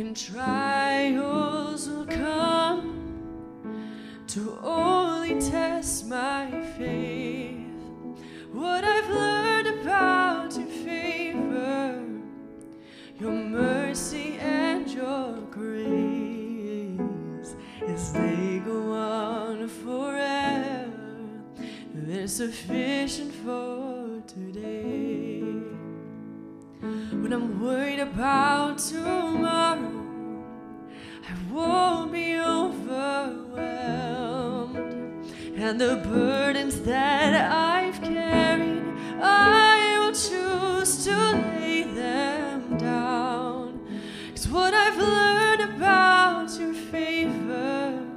and trials will come to only test my faith. What I've learned about your favor, your mercy, and your grace as they go on forever. They're sufficient for today. When I'm worried about tomorrow, I won't be overwhelmed. And the burdens that I've carried, I will choose to lay them down. Cause what I've learned about your favor,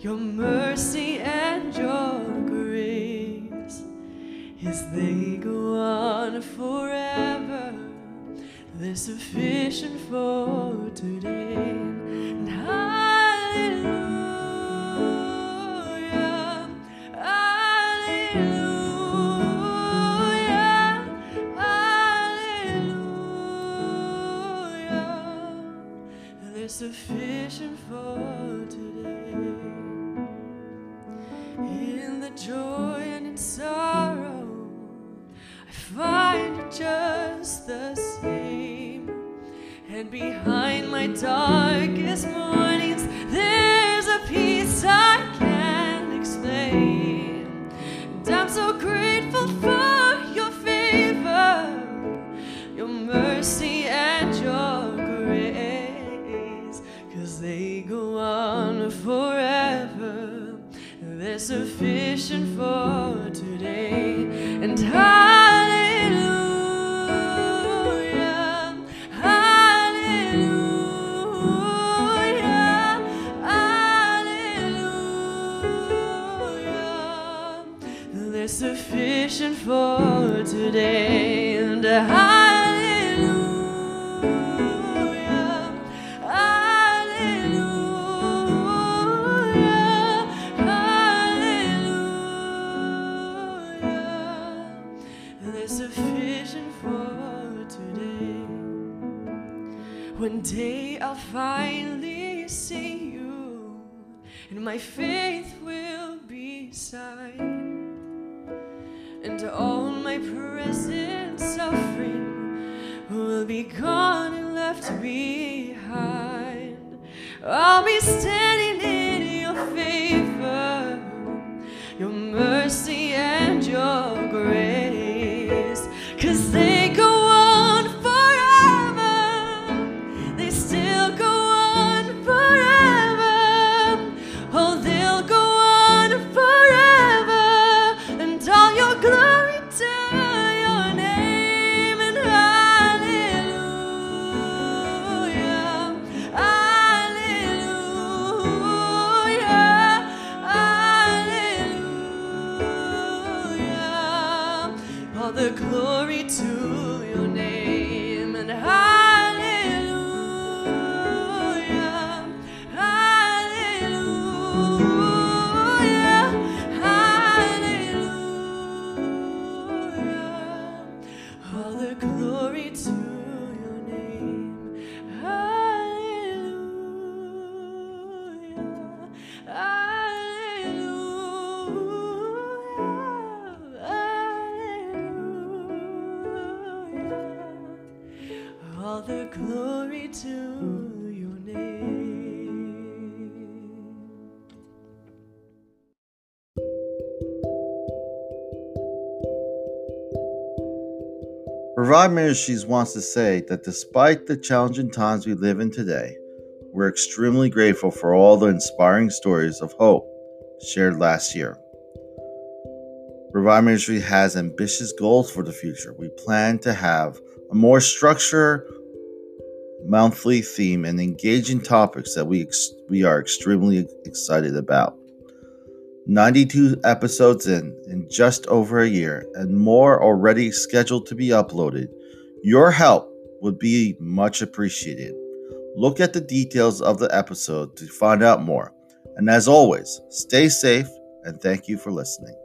your mercy, and your grace is they go on forever. They're sufficient for today. And hallelujah, hallelujah, hallelujah. They're sufficient for today. In the joy and in sorrow, I find just the same. And behind my darkest mornings, there's a peace I can't explain. And I'm so grateful for your favor, your mercy, and your grace. Cause they go on forever. They're sufficient for today. And hallelujah, They're sufficient for today. And hallelujah, hallelujah, hallelujah. Sufficient for today. One day I'll finally see you, and my faith will be sight. And all my present suffering will be gone and left behind. I'll be standing all the glory to your name. Revive Ministries wants to say that despite the challenging times we live in today, we're extremely grateful for all the inspiring stories of hope shared last year. Revive Ministry has ambitious goals for the future. We plan to have a more structured monthly theme and engaging topics that we ex- we are extremely excited about. 92 episodes in, in just over a year, and more already scheduled to be uploaded. Your help would be much appreciated. Look at the details of the episode to find out more. And as always, stay safe and thank you for listening.